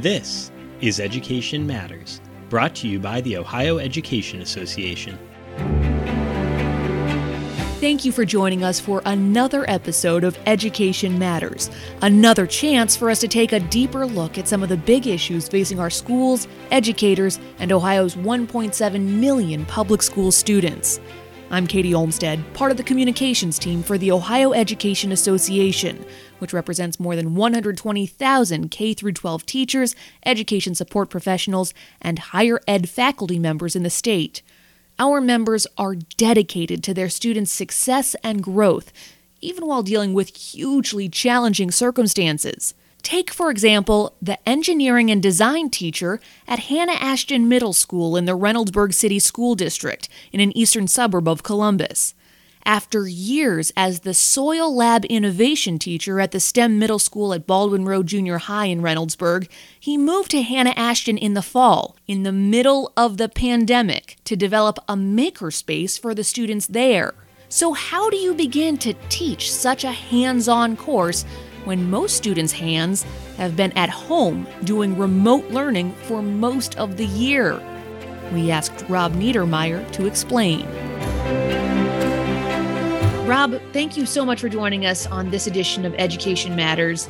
This is Education Matters, brought to you by the Ohio Education Association. Thank you for joining us for another episode of Education Matters, another chance for us to take a deeper look at some of the big issues facing our schools, educators, and Ohio's 1.7 million public school students. I'm Katie Olmstead, part of the communications team for the Ohio Education Association, which represents more than 120,000 K 12 teachers, education support professionals, and higher ed faculty members in the state. Our members are dedicated to their students' success and growth, even while dealing with hugely challenging circumstances. Take, for example, the engineering and design teacher at Hannah Ashton Middle School in the Reynoldsburg City School District in an eastern suburb of Columbus. After years as the soil lab innovation teacher at the STEM Middle School at Baldwin Road Junior High in Reynoldsburg, he moved to Hannah Ashton in the fall, in the middle of the pandemic, to develop a makerspace for the students there. So, how do you begin to teach such a hands on course when most students' hands have been at home doing remote learning for most of the year? We asked Rob Niedermeyer to explain. Rob, thank you so much for joining us on this edition of Education Matters.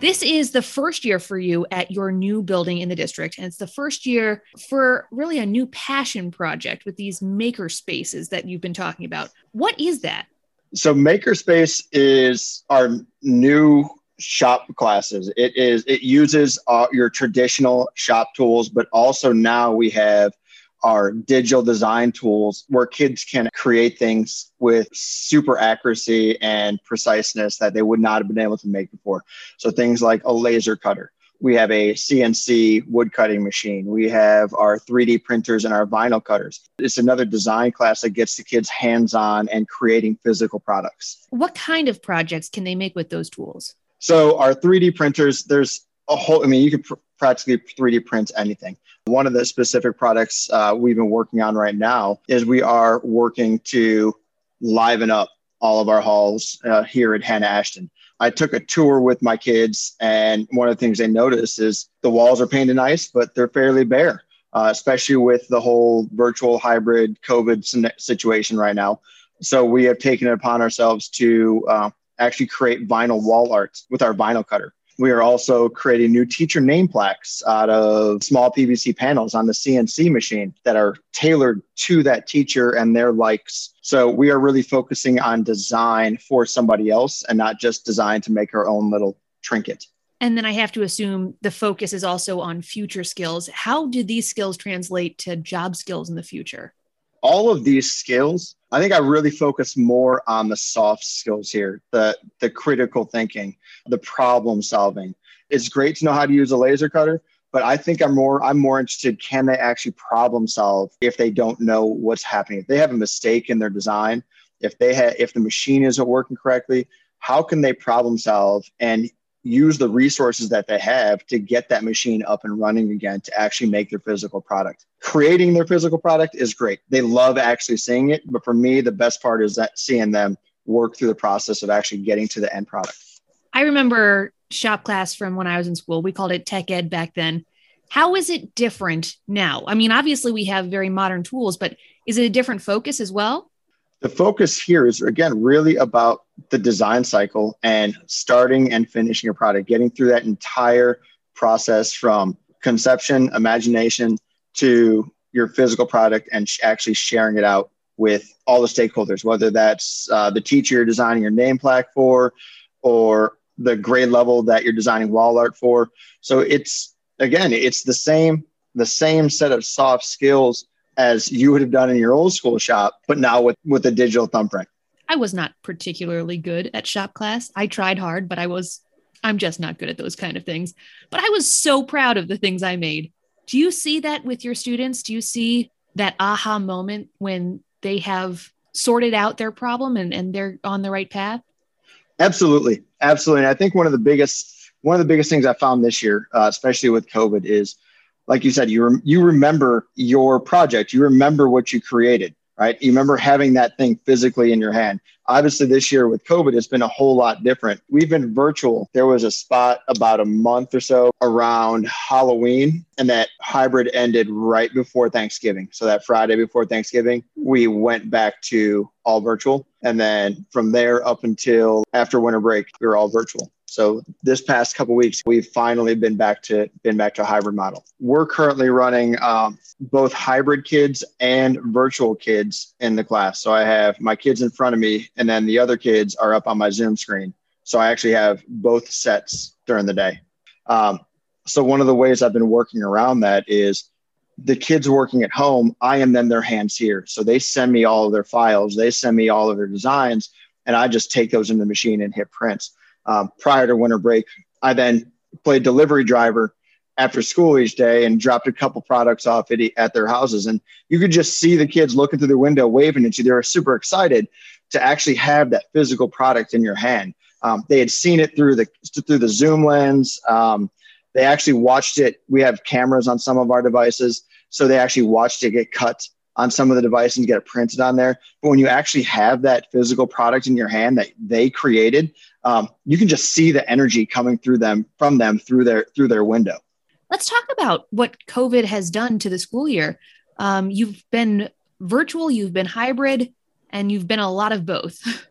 This is the first year for you at your new building in the district, and it's the first year for really a new passion project with these maker spaces that you've been talking about. What is that? So, Makerspace is our new shop classes. It is it uses uh, your traditional shop tools, but also now we have our digital design tools where kids can create things with super accuracy and preciseness that they would not have been able to make before. So things like a laser cutter. We have a CNC wood cutting machine. We have our 3D printers and our vinyl cutters. It's another design class that gets the kids hands on and creating physical products. What kind of projects can they make with those tools? So, our 3D printers, there's a whole, I mean, you can pr- practically 3D print anything. One of the specific products uh, we've been working on right now is we are working to liven up all of our halls uh, here at Hannah Ashton. I took a tour with my kids, and one of the things they noticed is the walls are painted nice, but they're fairly bare, uh, especially with the whole virtual hybrid COVID situation right now. So we have taken it upon ourselves to uh, actually create vinyl wall art with our vinyl cutter. We are also creating new teacher name plaques out of small PVC panels on the CNC machine that are tailored to that teacher and their likes. So we are really focusing on design for somebody else and not just design to make our own little trinket. And then I have to assume the focus is also on future skills. How do these skills translate to job skills in the future? All of these skills, I think I really focus more on the soft skills here, the the critical thinking, the problem solving. It's great to know how to use a laser cutter, but I think I'm more I'm more interested can they actually problem solve if they don't know what's happening. If they have a mistake in their design, if they have if the machine isn't working correctly, how can they problem solve and use the resources that they have to get that machine up and running again to actually make their physical product. Creating their physical product is great. They love actually seeing it, but for me the best part is that seeing them work through the process of actually getting to the end product. I remember shop class from when I was in school. We called it tech ed back then. How is it different now? I mean, obviously we have very modern tools, but is it a different focus as well? the focus here is again really about the design cycle and starting and finishing a product getting through that entire process from conception imagination to your physical product and sh- actually sharing it out with all the stakeholders whether that's uh, the teacher you're designing your name plaque for or the grade level that you're designing wall art for so it's again it's the same the same set of soft skills as you would have done in your old school shop, but now with with a digital thumbprint. I was not particularly good at shop class. I tried hard, but I was I'm just not good at those kind of things. But I was so proud of the things I made. Do you see that with your students? Do you see that aha moment when they have sorted out their problem and, and they're on the right path? Absolutely. Absolutely. I think one of the biggest one of the biggest things I found this year, uh, especially with COVID, is like you said, you rem- you remember your project, you remember what you created. Right? You remember having that thing physically in your hand. Obviously, this year with COVID, it's been a whole lot different. We've been virtual. There was a spot about a month or so around Halloween, and that hybrid ended right before Thanksgiving. So that Friday before Thanksgiving, we went back to all virtual. And then from there up until after winter break, we were all virtual. So this past couple weeks, we've finally been back to been back to a hybrid model. We're currently running um, both hybrid kids and virtual kids in the class. So I have my kids in front of me, and then the other kids are up on my Zoom screen. So I actually have both sets during the day. Um, so one of the ways I've been working around that is the kids working at home. I am then their hands here. So they send me all of their files. They send me all of their designs, and I just take those in the machine and hit prints um, prior to winter break. I then played delivery driver after school each day and dropped a couple products off at, at their houses. And you could just see the kids looking through the window, waving at you. They were super excited to actually have that physical product in your hand. Um, they had seen it through the through the zoom lens. Um, they actually watched it. We have cameras on some of our devices, so they actually watched it get cut on some of the devices and get it printed on there. But when you actually have that physical product in your hand that they created, um, you can just see the energy coming through them from them through their through their window. Let's talk about what COVID has done to the school year. Um, you've been virtual, you've been hybrid, and you've been a lot of both.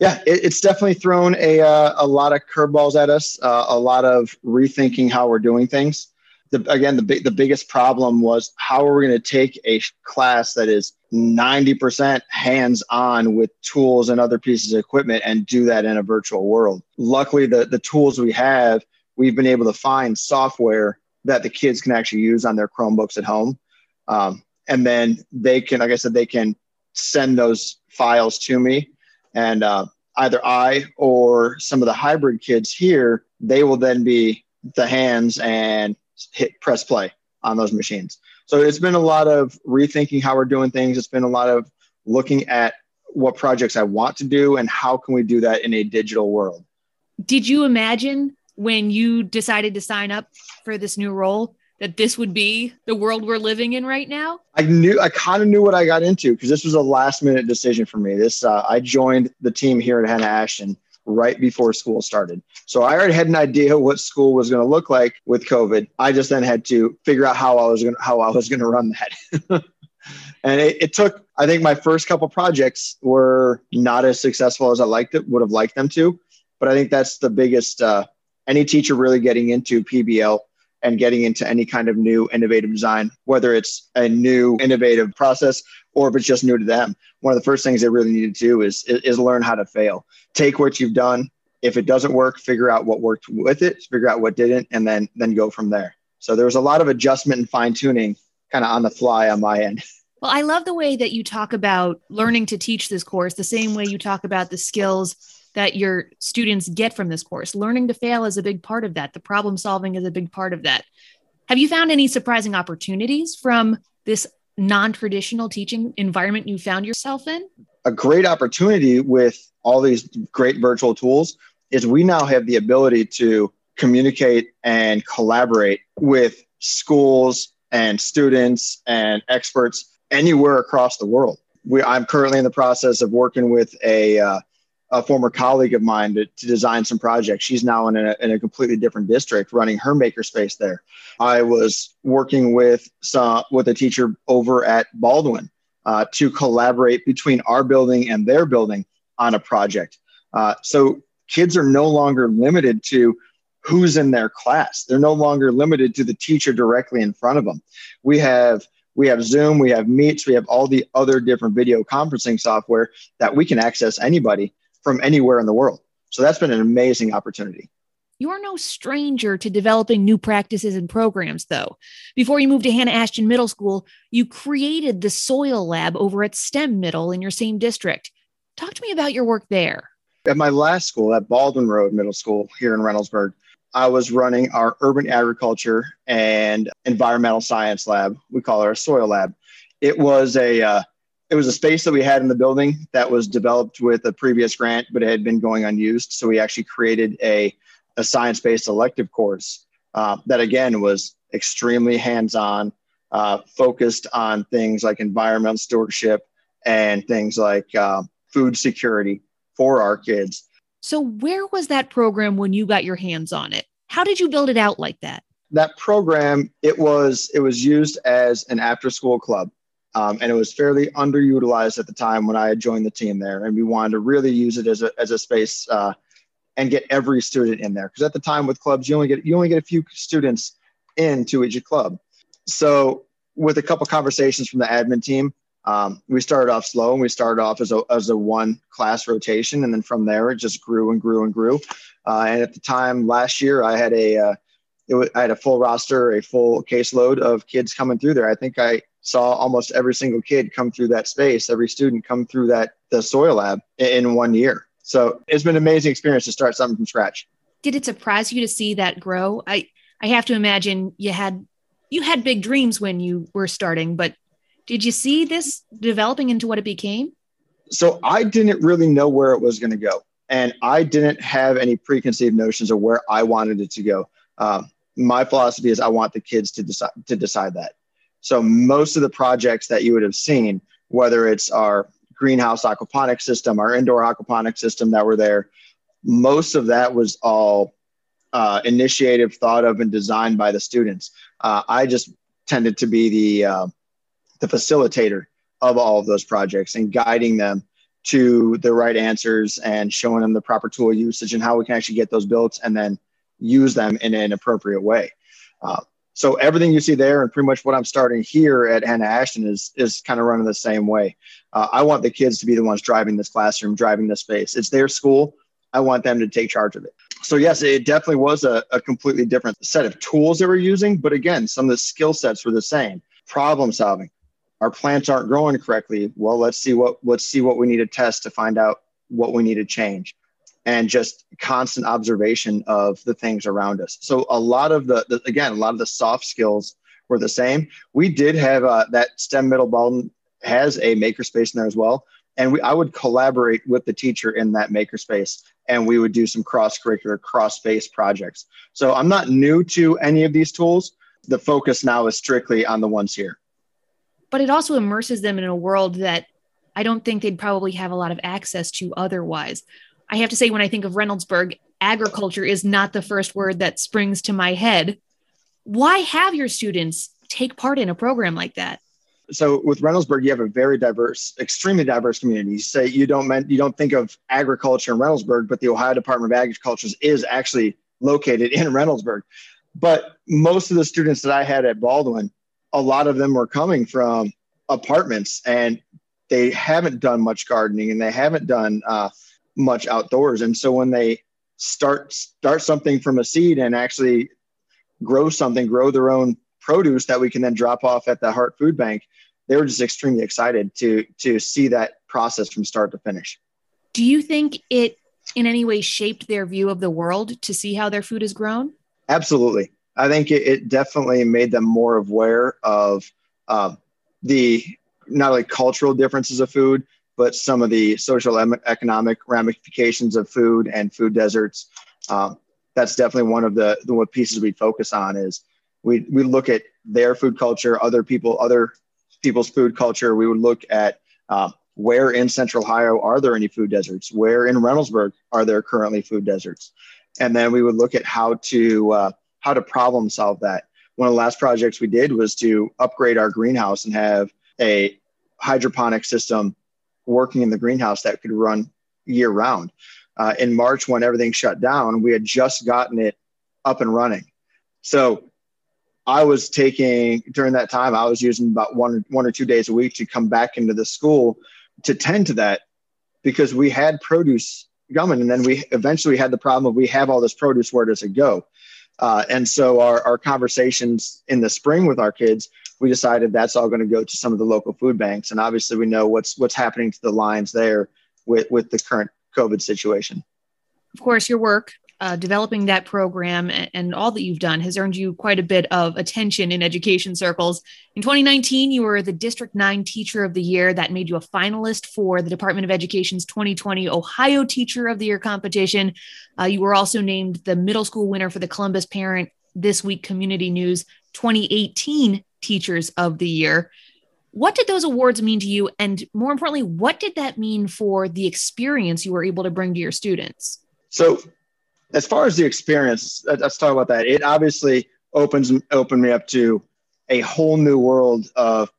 Yeah, it, it's definitely thrown a uh, a lot of curveballs at us, uh, a lot of rethinking how we're doing things the, again, the, the biggest problem was how are we going to take a class that is 90% hands on with tools and other pieces of equipment and do that in a virtual world. Luckily, the, the tools we have, we've been able to find software that the kids can actually use on their Chromebooks at home. Um, and then they can, like I said, they can send those files to me. And uh, either I or some of the hybrid kids here, they will then be the hands and hit press play on those machines. So it's been a lot of rethinking how we're doing things. It's been a lot of looking at what projects I want to do and how can we do that in a digital world. Did you imagine when you decided to sign up for this new role that this would be the world we're living in right now? I knew I kind of knew what I got into because this was a last minute decision for me. This uh, I joined the team here at Hannah Ashton right before school started. So I already had an idea what school was going to look like with COVID. I just then had to figure out how I was going to, how I was going to run that. and it, it, took, I think my first couple projects were not as successful as I liked it, would have liked them to. But I think that's the biggest, uh, any teacher really getting into PBL and getting into any kind of new innovative design, whether it's a new innovative process or if it's just new to them. One of the first things they really need to do is, is, is learn how to fail. Take what you've done. If it doesn't work, figure out what worked with it, figure out what didn't, and then then go from there. So there was a lot of adjustment and fine tuning kind of on the fly on my end. Well, I love the way that you talk about learning to teach this course, the same way you talk about the skills that your students get from this course. Learning to fail is a big part of that. The problem solving is a big part of that. Have you found any surprising opportunities from this non traditional teaching environment you found yourself in? A great opportunity with all these great virtual tools is we now have the ability to communicate and collaborate with schools and students and experts anywhere across the world. We, I'm currently in the process of working with a uh, a former colleague of mine to, to design some projects. She's now in a, in a completely different district running her makerspace there. I was working with some, with a teacher over at Baldwin uh, to collaborate between our building and their building on a project. Uh, so kids are no longer limited to who's in their class. They're no longer limited to the teacher directly in front of them. We have we have Zoom, we have Meets, we have all the other different video conferencing software that we can access anybody from anywhere in the world. So that's been an amazing opportunity. You're no stranger to developing new practices and programs, though. Before you moved to Hannah Ashton Middle School, you created the soil lab over at STEM Middle in your same district. Talk to me about your work there. At my last school, at Baldwin Road Middle School here in Reynoldsburg, I was running our urban agriculture and environmental science lab. We call it our soil lab. It was a uh, it was a space that we had in the building that was developed with a previous grant, but it had been going unused. So we actually created a, a science based elective course uh, that, again, was extremely hands on, uh, focused on things like environmental stewardship, and things like uh, food security for our kids. So, where was that program when you got your hands on it? How did you build it out like that? That program, it was it was used as an after school club, um, and it was fairly underutilized at the time when I had joined the team there. And we wanted to really use it as a as a space uh, and get every student in there because at the time with clubs, you only get you only get a few students into each club. So with a couple conversations from the admin team, um, we started off slow and we started off as a, as a one class rotation. And then from there, it just grew and grew and grew. Uh, and at the time last year, I had a, uh, I had a full roster, a full caseload of kids coming through there. I think I saw almost every single kid come through that space, every student come through that, the soil lab in one year. So it's been an amazing experience to start something from scratch. Did it surprise you to see that grow? I, I have to imagine you had you had big dreams when you were starting, but did you see this developing into what it became? So I didn't really know where it was going to go. And I didn't have any preconceived notions of where I wanted it to go. Um, my philosophy is I want the kids to decide to decide that. So most of the projects that you would have seen, whether it's our greenhouse aquaponics system, our indoor aquaponics system that were there, most of that was all uh, initiative, thought of, and designed by the students. Uh, I just tended to be the uh, the facilitator of all of those projects and guiding them to the right answers and showing them the proper tool usage and how we can actually get those built and then use them in an appropriate way. Uh, so everything you see there and pretty much what I'm starting here at Hannah Ashton is is kind of running the same way. Uh, I want the kids to be the ones driving this classroom, driving this space. It's their school. I want them to take charge of it. So yes, it definitely was a, a completely different set of tools that we're using. But again, some of the skill sets were the same. Problem solving. Our plants aren't growing correctly. Well, let's see what let's see what we need to test to find out what we need to change. And just constant observation of the things around us. So a lot of the, the again, a lot of the soft skills were the same. We did have uh, that STEM Middle Baldwin has a makerspace in there as well and we, I would collaborate with the teacher in that makerspace and we would do some cross curricular, cross space projects. So I'm not new to any of these tools. The focus now is strictly on the ones here. But it also immerses them in a world that I don't think they'd probably have a lot of access to otherwise. I have to say, when I think of Reynoldsburg, agriculture is not the first word that springs to my head. Why have your students take part in a program like that? so with Reynoldsburg, you have a very diverse, extremely diverse community. Say you don't you don't think of agriculture in Reynoldsburg, but the Ohio Department of Agriculture is actually located in Reynoldsburg. But most of the students that I had at Baldwin, a lot of them were coming from apartments and they haven't done much gardening and they haven't done uh, much outdoors. And so when they start start something from a seed and actually grow something, grow their own produce that we can then drop off at the Heart Food Bank, they were just extremely excited to to see that process from start to finish. Do you think it in any way shaped their view of the world to see how their food is grown? Absolutely. I think it, it definitely made them more aware of uh, the not only cultural differences of food, but some of the social economic ramifications of food and food deserts. Um, that's definitely one of the, the pieces we focus on is we we look at their food culture, other people, other people's food culture. We would look at uh, where in Central Ohio are there any food deserts? Where in Reynoldsburg are there currently food deserts? And then we would look at how to uh, how to problem solve that. One of the last projects we did was to upgrade our greenhouse and have a hydroponic system working in the greenhouse that could run year round. Uh, in March, when everything shut down, we had just gotten it up and running. So I was taking during that time, I was using about one one or two days a week to come back into the school to tend to that because we had produce coming, and then we eventually had the problem of we have all this produce, where does it go? Uh, and so our, our conversations in the spring with our kids, we decided that's all going to go to some of the local food banks, and obviously we know what's what's happening to the lines there with with the current COVID situation. Of course, your work uh, developing that program and, and, all that you've done has earned you quite a bit of attention in education circles. In 2019, you were the District 9 Teacher of the Year. That made you a finalist for the Department of Education's 2020 Ohio Teacher of the Year competition. Uh, you were also named the middle school winner for the Columbus Parent This Week Community News 2018 Teachers of the Year. What did those awards mean to you? And more importantly, what did that mean for the experience you were able to bring to your students? So, as far as the experience, let's talk about that. It obviously opens opened me up to a whole new world of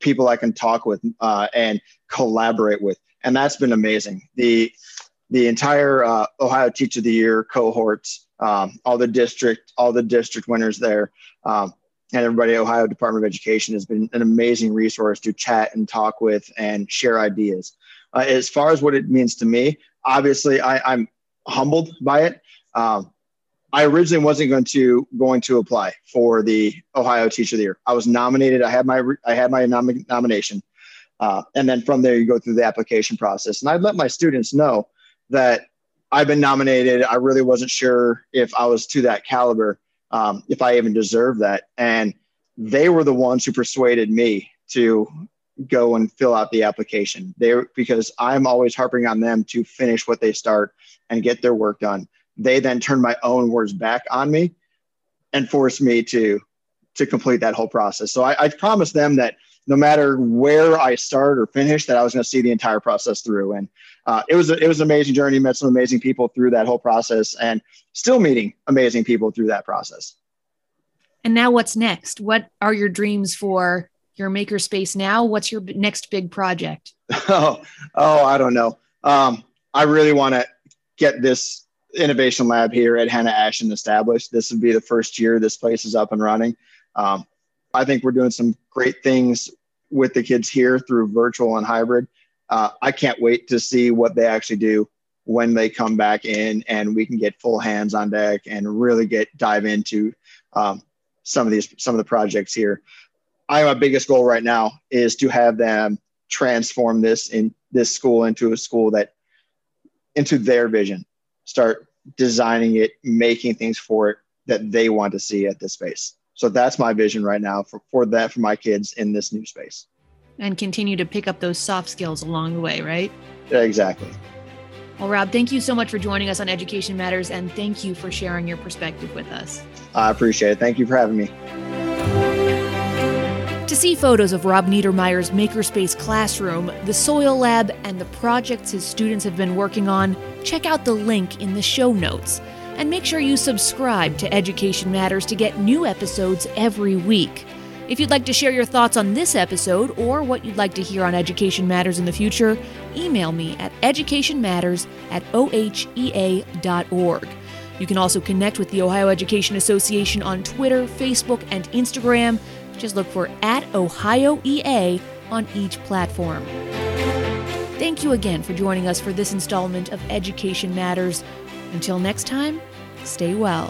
people I can talk with uh, and collaborate with, and that's been amazing. the The entire uh, Ohio Teacher of the Year cohorts, um, all the district, all the district winners there, um, and everybody at Ohio Department of Education has been an amazing resource to chat and talk with and share ideas. Uh, as far as what it means to me, obviously I, am humbled by it. Um, I originally wasn't going to going to apply for the Ohio Teacher of the Year. I was nominated. I had my I had my nom- nomination, uh, and then from there you go through the application process. And I'd let my students know that I've been nominated. I really wasn't sure if I was to that caliber, um, if I even deserved that. And they were the ones who persuaded me to go and fill out the application. They because I'm always harping on them to finish what they start and get their work done. They then turned my own words back on me and forced me to to complete that whole process. So I, I promised them that no matter where I start or finish, that I was going to see the entire process through. And uh, it was a, it was an amazing journey. Met some amazing people through that whole process, and still meeting amazing people through that process. And now, what's next? What are your dreams for your makerspace now? What's your next big project? Oh, oh, I don't know. Um, I really want to get this innovation lab here at Hannah Ashton established. This would be the first year this place is up and running. Um, I think we're doing some great things with the kids here through virtual and hybrid. Uh, I can't wait to see what they actually do when they come back in and we can get full hands on deck and really get dive into um, some of these some of the projects here. I have my biggest goal right now is to have them transform this in this school into a school that into their vision. Start designing it, making things for it that they want to see at this space. So that's my vision right now for, for that for my kids in this new space. And continue to pick up those soft skills along the way, right? Exactly. Well, Rob, thank you so much for joining us on Education Matters and thank you for sharing your perspective with us. I appreciate it. Thank you for having me. To see photos of Rob Niedermeyer's Makerspace classroom, the soil lab, and the projects his students have been working on, check out the link in the show notes. And make sure you subscribe to Education Matters to get new episodes every week. If you'd like to share your thoughts on this episode or what you'd like to hear on Education Matters in the future, email me at educationmatters at ohea.org. You can also connect with the Ohio Education Association on Twitter, Facebook, and Instagram. Just look for at OhioEA on each platform. Thank you again for joining us for this installment of Education Matters. Until next time, stay well.